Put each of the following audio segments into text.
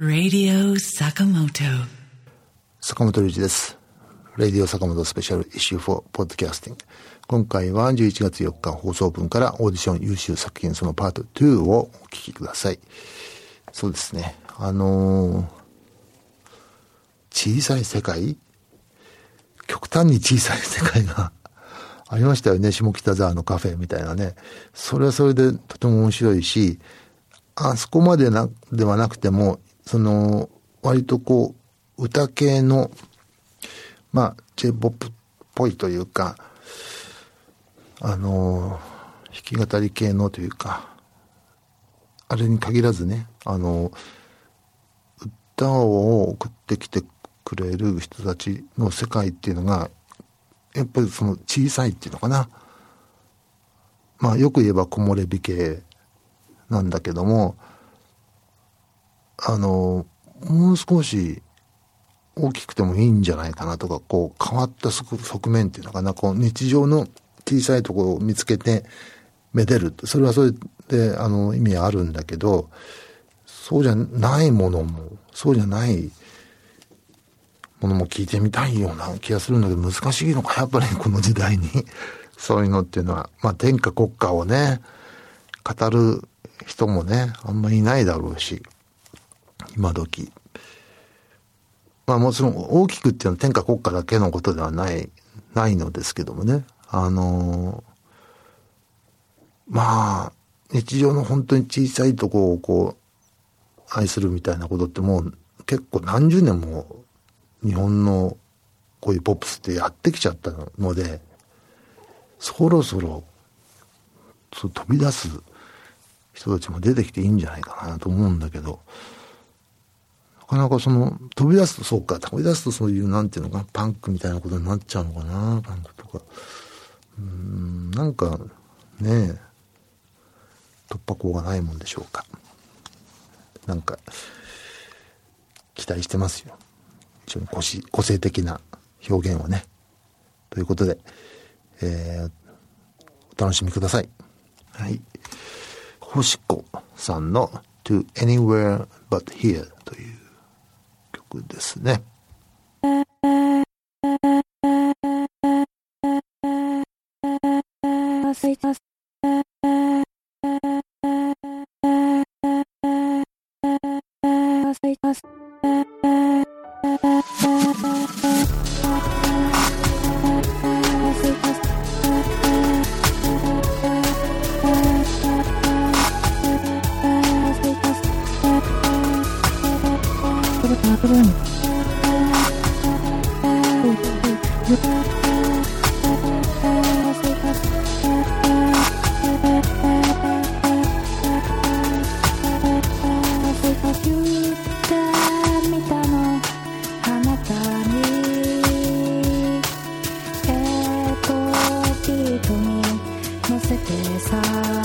Radio 坂本坂本龍二です。レディオ坂本スペシャルイシュー4ポッドキャスティング。今回は11月4日放送分からオーディション優秀作品そのパート2をお聞きください。そうですね。あのー小さい世界？極端に小さい世界が ありましたよね。下北沢のカフェみたいなね。それはそれでとても面白いし、あそこまでな、ではなくても、その、割とこう、歌系の、まあ、J-POP っぽいというか、あの、弾き語り系のというか、あれに限らずね、あの、歌を送ってきてくれる人たちの世界っていうのが、やっぱりその小さいっていうのかな。まあよく言えば木漏れ日系なんだけども、あの、もう少し大きくてもいいんじゃないかなとか、こう変わった側面っていうのかな、こう日常の小さいところを見つけてめでる。それはそれで、あの、意味あるんだけど、そうじゃないものも、そうじゃないものも聞いてみたいような気がするんだけど、難しいのか、やっぱりこの時代に。そういうのっていうのは、まあ天下国家をね、語る人もね、あんまりいないだろうし、今時。まあもちろん大きくっていうのは天下国家だけのことではない、ないのですけどもね。あのまあ、日常の本当に小さいとこをこう、愛するみたいなことってもう結構何十年も日本のこういうポップスってやってきちゃったので、そろそろそう飛び出す人たちも出てきていいんじゃないかなと思うんだけど、なかなかその飛び出すとそうか、飛び出すとそういうなんていうのかな、パンクみたいなことになっちゃうのかな、パンクとか。うーん、なんかねえ、突破口がないもんでしょうか。なんか、期待してますよ。非常に個性個性的な表現をね。ということで、えー、お楽しみください。はい。星子さんの To Anywhere But Here という曲ですね。乗せ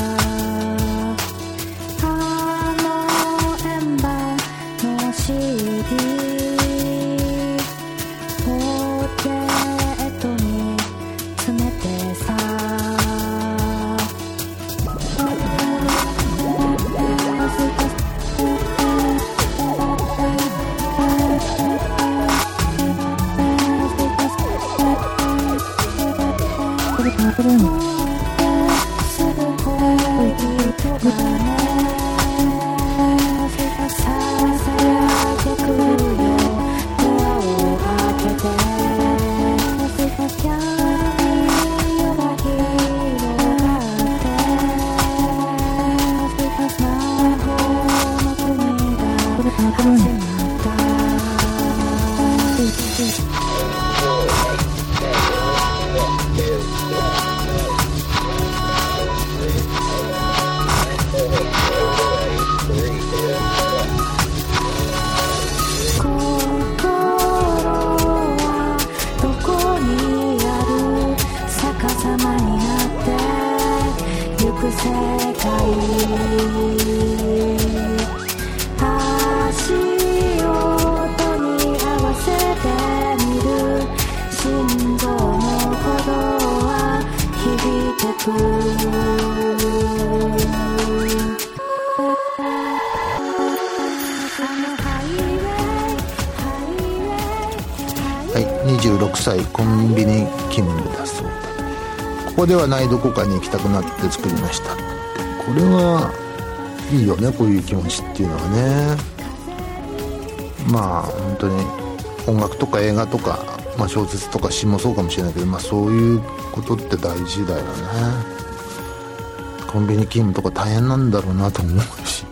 はい26歳コンビニ勤務だそうここではないどこかに行きたくなって作りました。これはいいよねこういう気持ちっていうのはね。まあ本当に音楽とか映画とか、まあ、小説とか詩もそうかもしれないけど、まあ、そういうことって大事だよね。コンビニ勤務とか大変なんだろうなと思うし。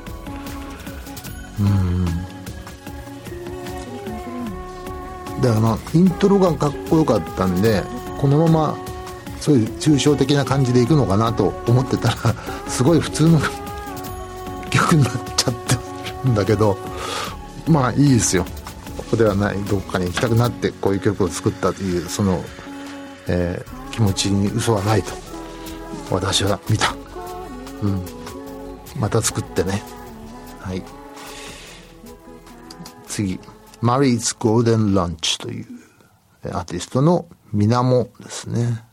うん。だからイントロがかっこよかったんでこのままそういう抽象的な感じでいくのかなと思ってたら すごい普通の 曲になっちゃってるんだけどまあいいですよ。ここではないどこかに行きたくなってこういう曲を作ったというその、えー気持ちに嘘はないと私は見た。うん。また作ってね。はい。次。マリーズ・ゴールデン・ランチというアーティストのみなもですね。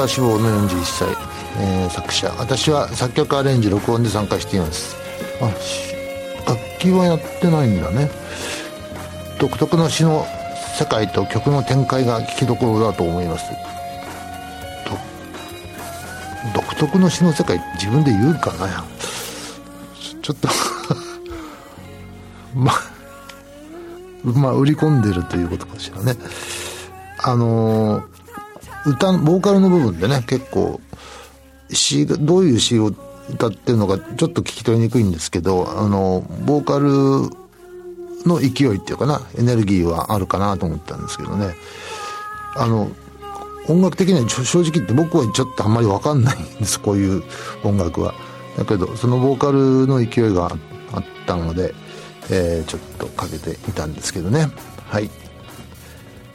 ター志望の41歳、えー作者。私は作曲アレンジ録音で参加しています。あ楽器はやってないんだね。独特の詩の世界と曲の展開が聞きどころだと思います。独特の詩の世界自分で言うかな。ちょちょっと。ままあ売り込んでるということかしらね。あのー歌ボーカルの部分でね結構詩どういう詩を歌ってるのかちょっと聞き取りにくいんですけどあのボーカルの勢いっていうかなエネルギーはあるかなと思ったんですけどね。あの音楽的には正直言って僕はちょっとあんまり分かんないんです こういう音楽は。だけどそのボーカルの勢いがあったので、えーちょっとかけてみたんですけどね。はい。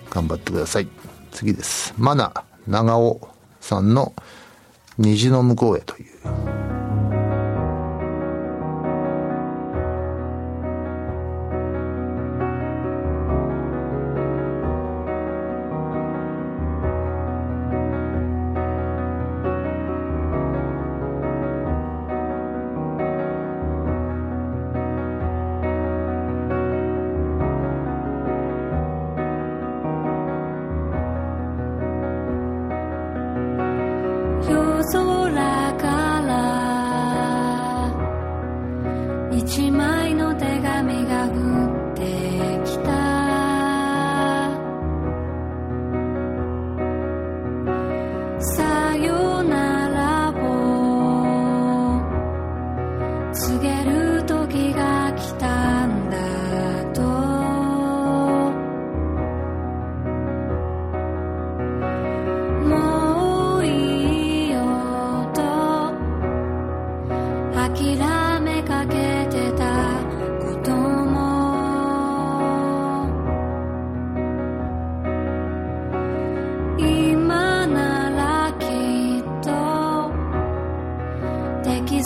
頑張ってください。次です。マナ長尾さんの「虹の向こうへ」という。でき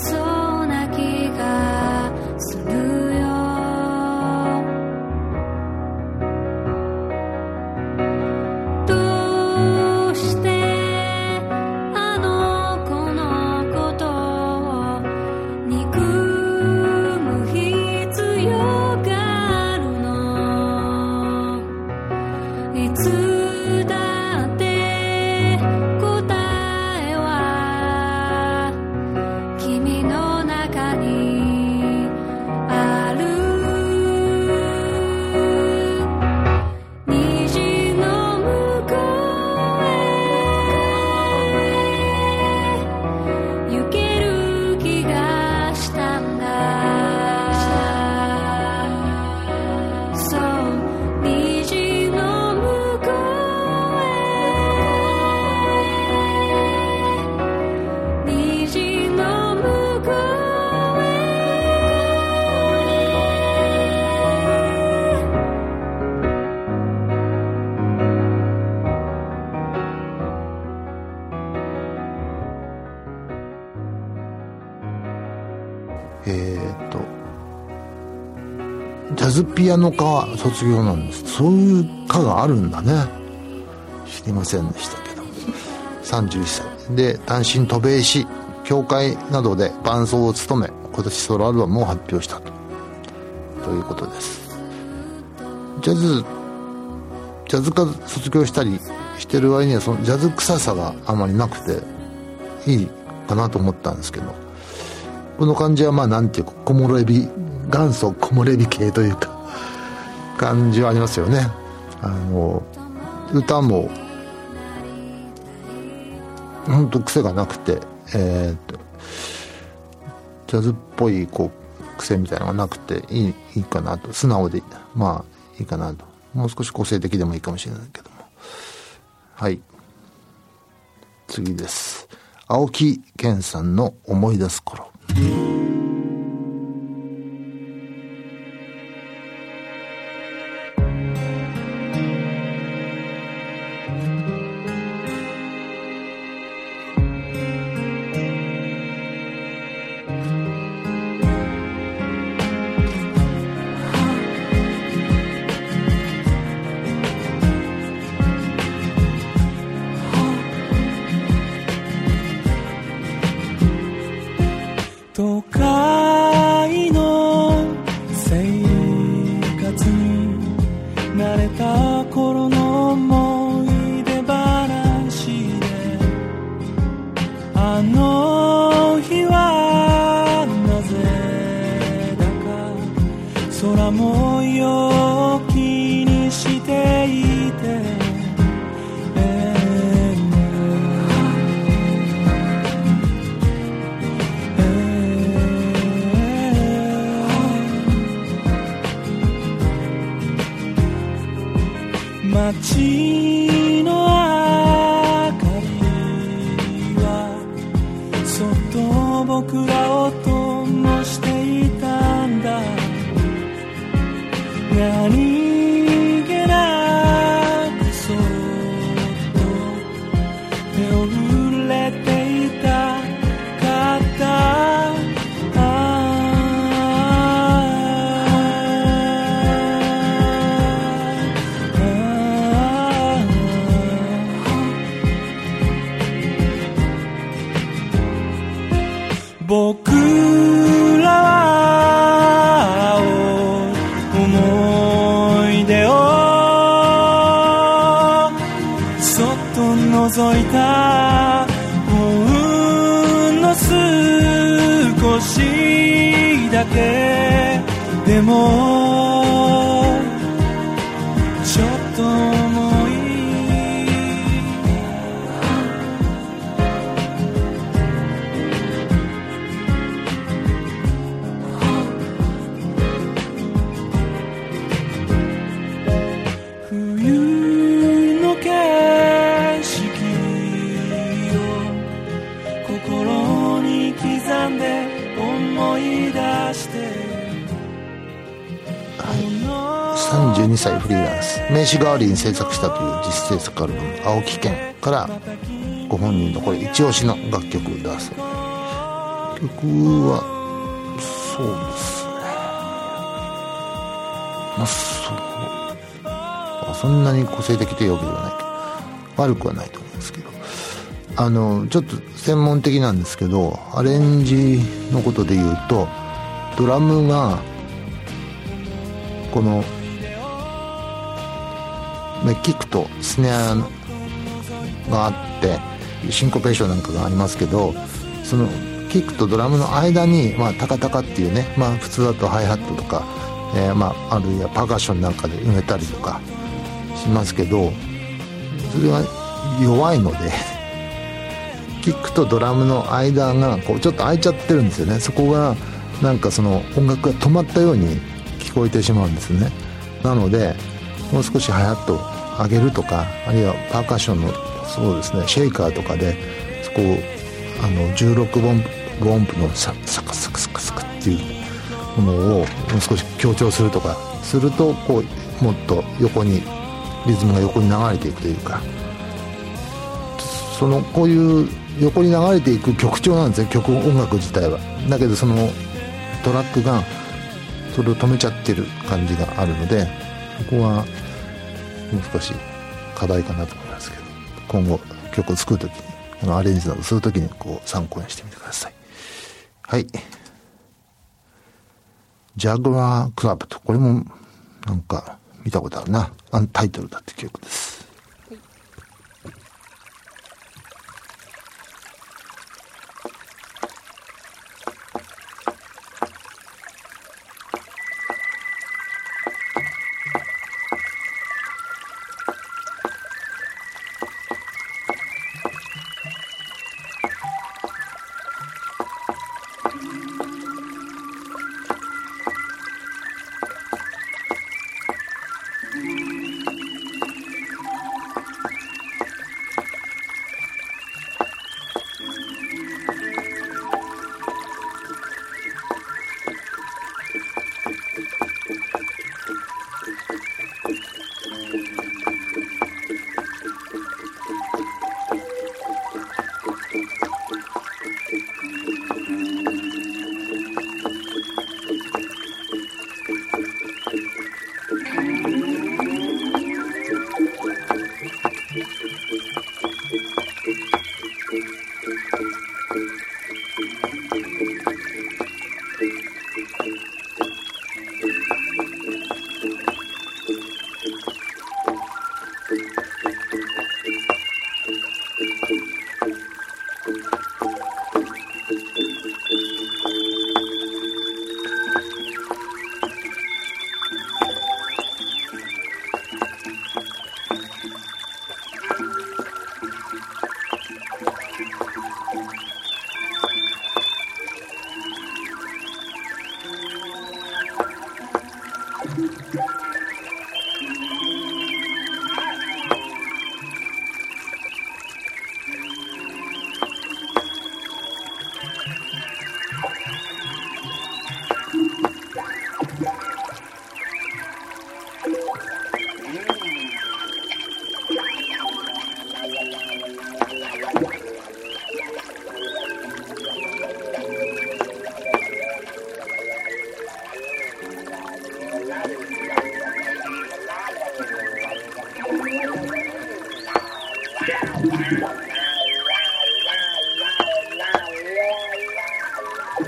ジャズピアノ科卒業なんです。そういう科があるんだね。知りませんでしたけど。31歳。で単身渡米し教会などで伴奏を務め今年ソロアルバムを発表したと。ということです。ジャズジャズ科卒業したりしてる割にはそのジャズ臭さがあまりなくていいかなと思ったんですけど。この感じはまあなんていうか木漏れ日元祖木漏れ日系というか感じはありますよね。あの歌も本当癖がなくてえーっとジャズっぽいこう癖みたいなのがなくていいいいかなと。素直でまあいいかなと。もう少し個性的でもいいかもしれないけども。はい。次です。青木健さんの「思い出す頃」街の明かりはそっと僕らを名刺代わりに制作したという実制作アルバム「青木健」からご本人のこれ一押しの楽曲だそう。曲はそうですね。まあそう。そんなに個性的というわけではない。けど悪くはないと思うんですけど。あのちょっと専門的なんですけどアレンジのことで言うとドラムがこのねキックとスネアがあってシンコペーションなんかがありますけどそのキックとドラムの間に、まあ、タカタカっていうね、まあ、普通だとハイハットとか、えーまあ、あるいはパーカッションなんかで埋めたりとかしますけどそれは弱いのでキックとドラムの間がこうちょっと空いちゃってるんですよね。そこがなんかその音楽が止まったように聞こえてしまうんですね。なのでもう少しハイハット上げるとかあるいはパーカッションのそうですねシェイカーとかでそこをあの16音符音符のササクサクサクサクっていうものをもう少し強調するとかするとこうもっと横にリズムが横に流れていくというかそのこういう横に流れていく曲調なんですね曲音楽自体は。だけどそのトラックがそれを止めちゃってる感じがあるのでそこはもう少し課題かなと思いますけど今後曲を作る時にあのアレンジなどする時にこう参考にしてみてください。はい。ジャグラークラブとこれもなんか見たことあるな。あのタイトルだって曲です。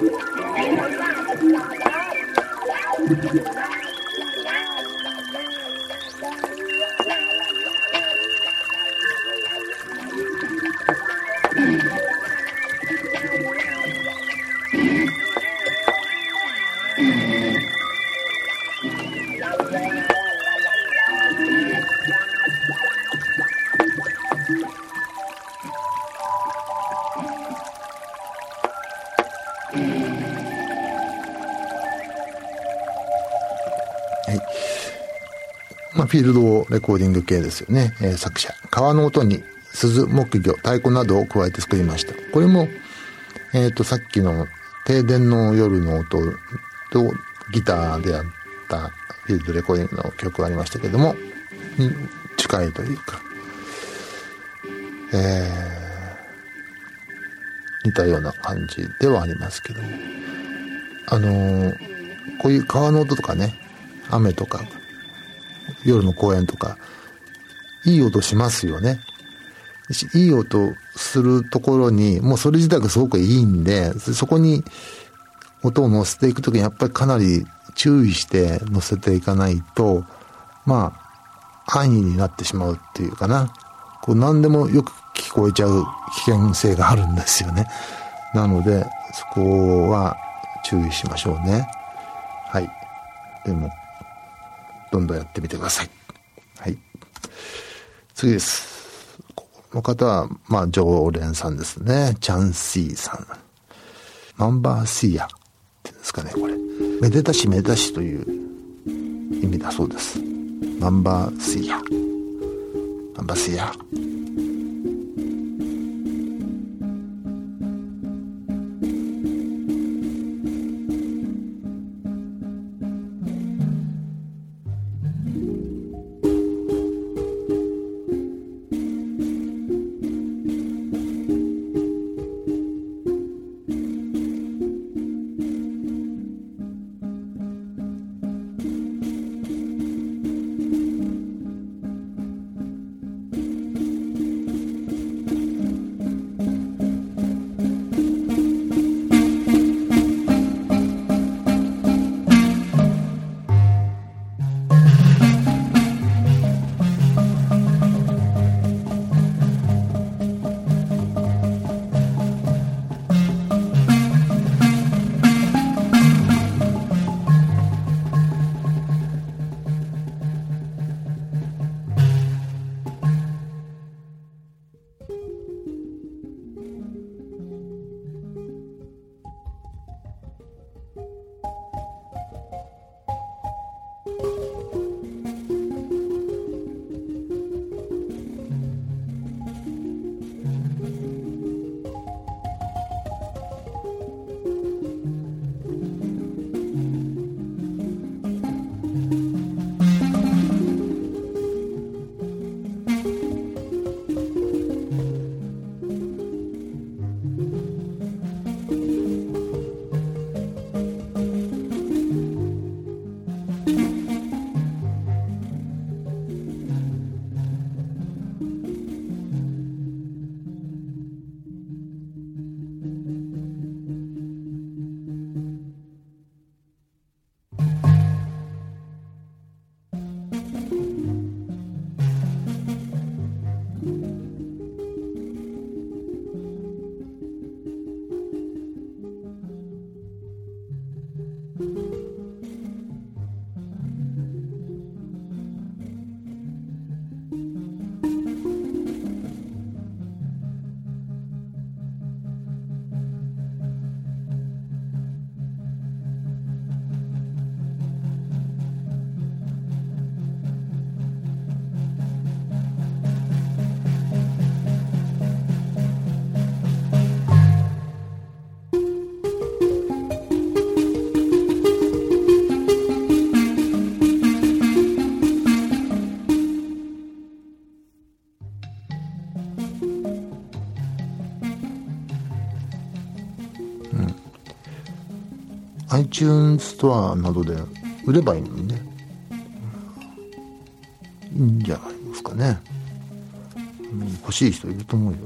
Thank you. ールドレコーディング系ですよね。えー作者。川の音に鈴、木魚、太鼓などを加えて作りました。これも、えっ、と、さっきの停電の夜の音とギターであったフィールドレコーディングの曲がありましたけども、に近いというか、えー似たような感じではありますけども。あのーこういう川の音とかね、雨とか、夜の公園とか、いい音しますよね。いい音するところに、もうそれ自体がすごくいいんで、そこに音を乗せていくときにやっぱりかなり注意して乗せていかないと、まあ、安易になってしまうっていうかな。こう何でもよく聞こえちゃう危険性があるんですよね。なので、そこは注意しましょうね。はい。でも、どんどんやってみてください。はい。次です。この方は、まあ、常連さんですね。チャンシーさん。マンバーシーヤっていうんですかね、これ。めでたしめでたしという意味だそうです。マンバーシーヤ。マンバーシーヤ。iTunes ストアなどで売ればいいのにね。いいんじゃないですかね。欲しい人いると思うよ。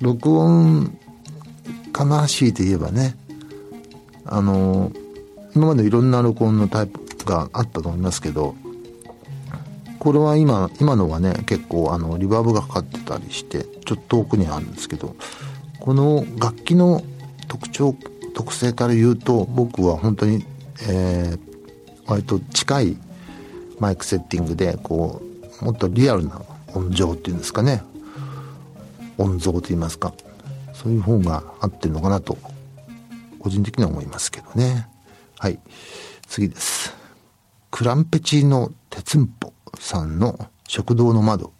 録音悲しいと言えばね、あの、今までいろんな録音のタイプがあったと思いますけど、これは今、今のはね、結構あの、リバーブがかかってたりして、ちょっと遠くにあるんですけど、この楽器の特徴、特性から言うと、僕は本当に、えー、割と近いマイクセッティングで、こう、もっとリアルな音情っていうんですかね。音像と言いますか。そういう方が合ってるのかなと、個人的には思いますけどね。はい。次です。クランペチーノ鉄んぽさんの食堂の窓。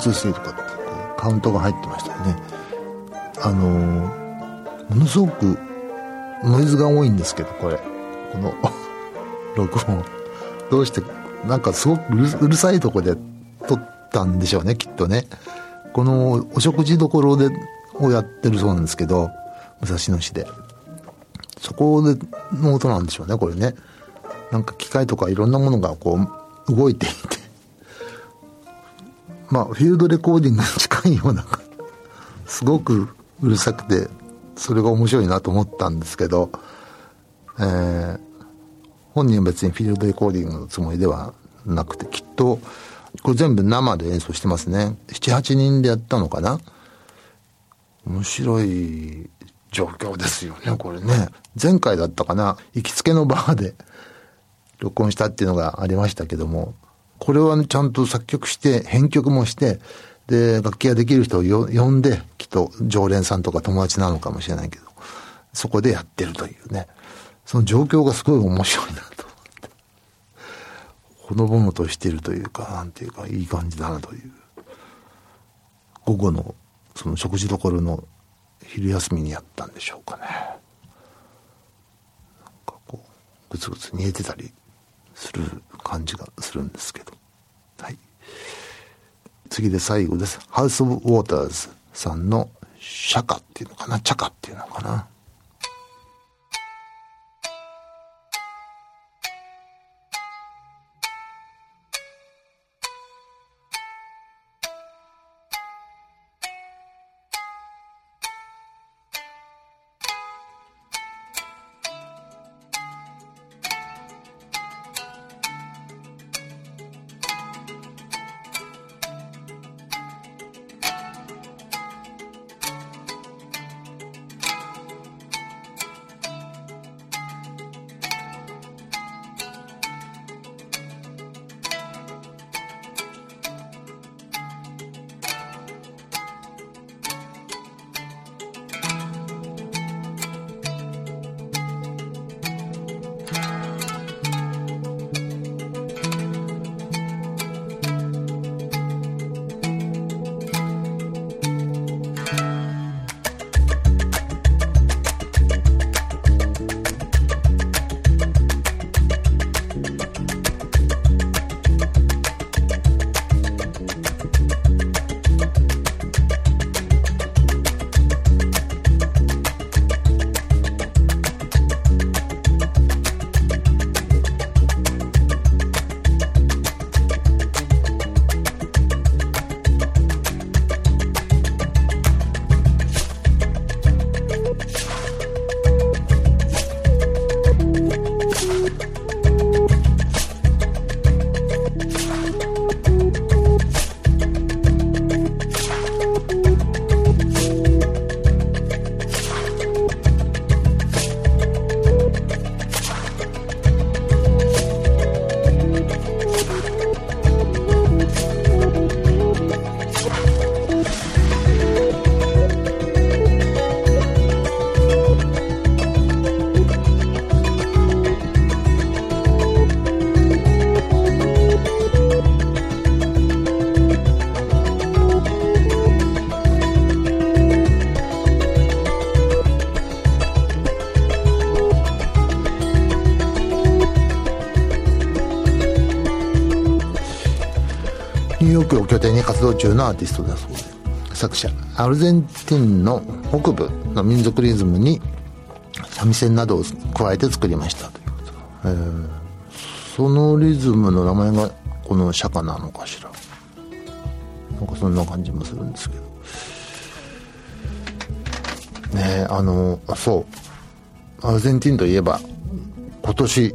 通すとかってカウントが入ってましたよね。あのものすごくノイズが多いんですけどこれ。この 録音。どうしてなんかすごくうるさいとこで撮ったんでしょうねきっとね。このお食事処でをやってるそうなんですけど武蔵野市で。そこでの音なんでしょうねこれね。なんか機械とかいろんなものがこう動いていまあ、フィールドレコーディングに近いような、すごくうるさくて、それが面白いなと思ったんですけど、えー本人は別にフィールドレコーディングのつもりではなくて、きっと、これ全部生で演奏してますね。7、8人でやったのかな？面白い状況ですよね、これね。前回だったかな？行きつけのバーで録音したっていうのがありましたけども、これはね、ちゃんと作曲して、編曲もして、で、楽器ができる人をよ呼んで、きっと常連さんとか友達なのかもしれないけど、そこでやってるというね。その状況がすごい面白いなと思って。ほのぼのとしてるというか、なんていうか、いい感じだなという。午後の、その食事どころの昼休みにやったんでしょうかね。なんかこう、ぐつぐつ煮えてたりする感じがするんですけど。はい。次で最後です。ハウス・オブ・ウォーターズさんの釈迦っていうのかな？チャカっていうのかな？クを拠点に活動中のアーティストだそうで作者アルゼンチンの北部の民族リズムに三味線などを加えて作りましたという。こと、えーそのリズムの名前がこの釈迦なのかしらなんかそんな感じもするんですけど。ねえあのそう。アルゼンチンといえば今年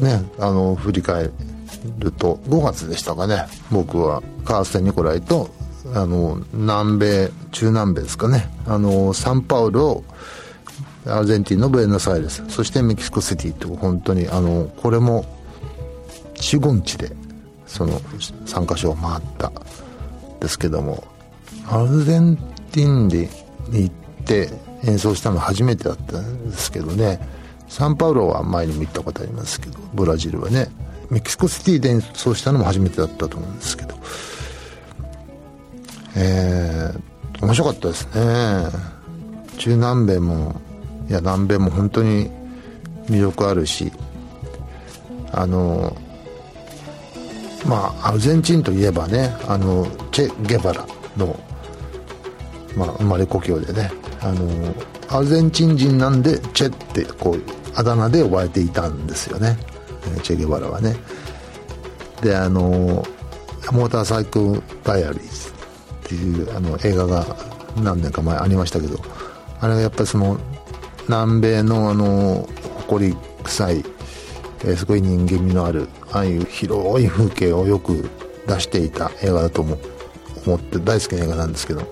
ねあの振り返ると5月でしたかね。僕はカーステ・ニコライとあの南米中南米ですかね。あのサンパウロアルゼンチンのブエノスアイレス。そしてメキシコシティと本当にあのこれも四五日でその3カ所を回った。ですけどもアルゼンチンに行って演奏したの初めてだったんですけどね。サンパウロは前にも行ったことありますけどブラジルはね。メキシコシティで演奏したのも初めてだったと思うんですけど。えー、面白かったですね。中南米もいや南米も本当に魅力あるし。あのまあアルゼンチンといえばねあのチェ・ゲバラの、まあ、生まれ故郷でねあのアルゼンチン人なんでチェってこうあだ名で呼ばれていたんですよね。チェ・ゲバラはね。であの「モーターサイクル・ダイアリーズ」っていうあの映画が何年か前ありましたけどあれはやっぱりその南米のあの誇り臭い、えすごい人間味のあるああいう広い風景をよく出していた映画だと思思って大好きな映画なんですけど。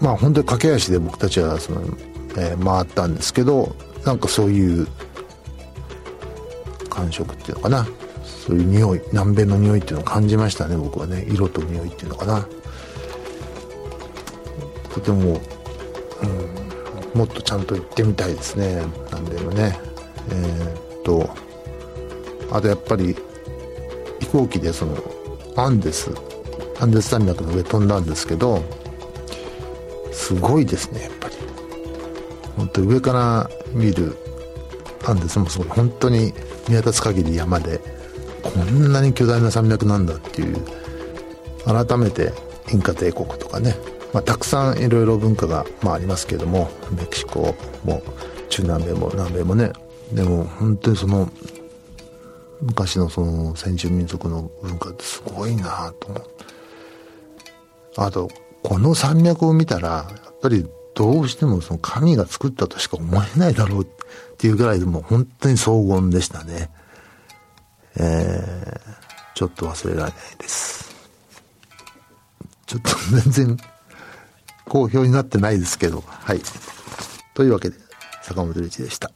まあ本当に駆け足で僕たちはその、えー回ったんですけどなんかそういう感触っていうのかな。そういう匂い南米の匂いっていうのを感じましたね僕はね。色と匂いっていうのかな。とても、うん、もっとちゃんと行ってみたいですね。南米のね。えーっとあとやっぱり飛行機でそのアンデスアンデス山脈の上飛んだんですけどすごいですねやっぱり。本当上から見るアンデスもすごい。本当に見渡す限り山でこんなに巨大な山脈なんだっていう改めてインカ帝国とかね、まあ、たくさんいろいろ文化が、まあ、ありますけどもメキシコも中南米も南米もねでも本当にその昔のその先住民族の文化ってすごいなと思う。あとこの山脈を見たらやっぱりどうしてもその神が作ったとしか思えないだろうっっていうぐらいでも本当に荘厳でしたね。えー、ちょっと忘れられないです。ちょっと全然好評になってないですけど。はい。というわけで坂本龍一でした。